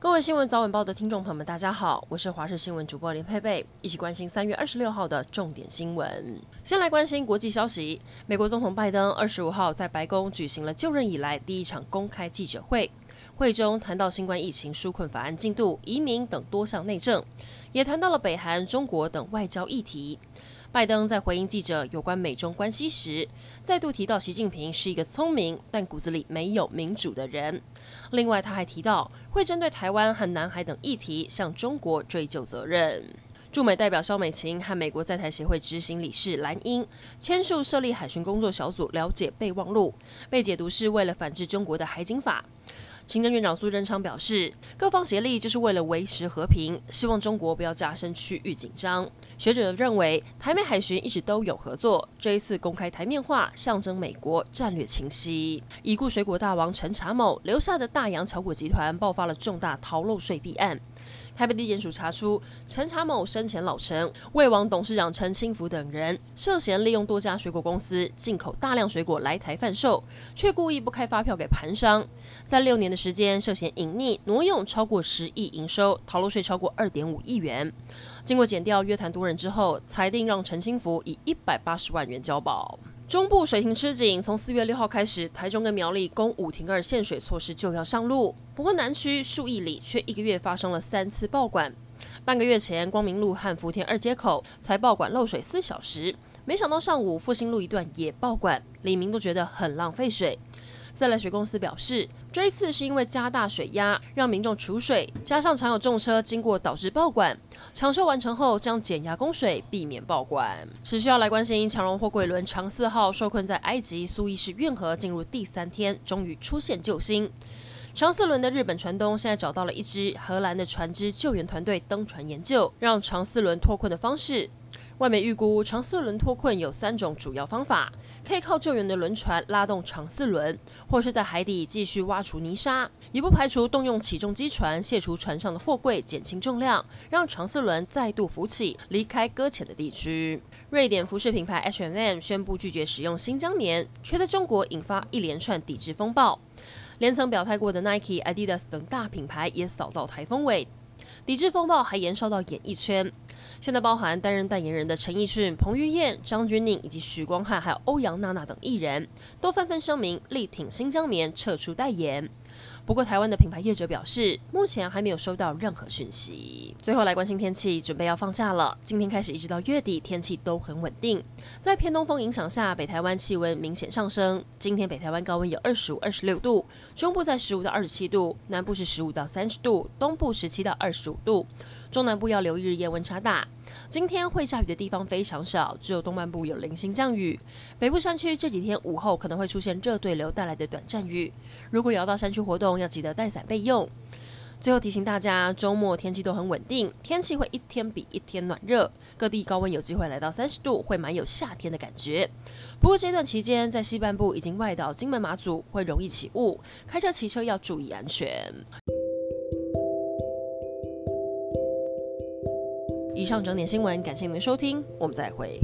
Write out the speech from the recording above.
各位新闻早晚报的听众朋友们，大家好，我是华视新闻主播林佩佩，一起关心三月二十六号的重点新闻。先来关心国际消息，美国总统拜登二十五号在白宫举行了就任以来第一场公开记者会，会中谈到新冠疫情纾困法案进度、移民等多项内政，也谈到了北韩、中国等外交议题。拜登在回应记者有关美中关系时，再度提到习近平是一个聪明但骨子里没有民主的人。另外，他还提到会针对台湾和南海等议题向中国追究责任。驻美代表肖美琴和美国在台协会执行理事蓝英签署设立海巡工作小组了解备忘录，被解读是为了反制中国的海警法。行政院长苏贞昌表示，各方协力就是为了维持和平，希望中国不要加深区域紧张。学者认为，台美海巡一直都有合作，这一次公开台面化，象征美国战略清晰。已故水果大王陈查某留下的大洋炒股集团爆发了重大逃漏税弊案。台北地检署查出，陈查某生前老陈、魏王董事长陈清福等人涉嫌利用多家水果公司进口大量水果来台贩售，却故意不开发票给盘商，在六年的时间涉嫌隐匿挪用超过十亿营收，逃漏税超过二点五亿元。经过检调约谈多人之后，裁定让陈清福以一百八十万元交保。中部水情吃紧，从四月六号开始，台中跟苗栗供五停二限水措施就要上路。不过南区数亿里却一个月发生了三次爆管。半个月前，光明路和福田二街口才爆管漏水四小时，没想到上午复兴路一段也爆管，李明都觉得很浪费水。自来水公司表示，这一次是因为加大水压，让民众储水，加上常有重车经过导致爆管。抢修完成后将减压供水，避免爆管。持续要来关心长荣货柜轮长四号受困在埃及苏伊士运河进入第三天，终于出现救星。长四轮的日本船东现在找到了一支荷兰的船只救援团队登船研究，让长四轮脱困的方式。外媒预估，长四轮脱困有三种主要方法：可以靠救援的轮船拉动长四轮，或是在海底继续挖除泥沙；也不排除动用起重机船卸除船上的货柜，减轻重量，让长四轮再度浮起，离开搁浅的地区。瑞典服饰品牌 H&M 宣布拒绝使用新疆棉，却在中国引发一连串抵制风暴。连曾表态过的 Nike、Adidas 等大品牌也扫到台风尾。抵制风暴还延烧到演艺圈，现在包含担任代言人的陈奕迅、彭于晏、张钧甯以及许光汉，还有欧阳娜娜等艺人都纷纷声明力挺新疆棉，撤出代言。不过，台湾的品牌业者表示，目前还没有收到任何讯息。最后来关心天气，准备要放假了。今天开始一直到月底，天气都很稳定。在偏东风影响下，北台湾气温明显上升。今天北台湾高温有二十五、二十六度，中部在十五到二十七度，南部是十五到三十度，东部十七到二十五度。中南部要留意日夜温差大。今天会下雨的地方非常少，只有东半部有零星降雨。北部山区这几天午后可能会出现热对流带来的短暂雨。如果要到山区活动，要记得带伞备用。最后提醒大家，周末天气都很稳定，天气会一天比一天暖热，各地高温有机会来到三十度，会蛮有夏天的感觉。不过这段期间在西半部已经外岛、金门、马祖会容易起雾，开车骑车要注意安全。以上整点新闻，感谢您的收听，我们再会。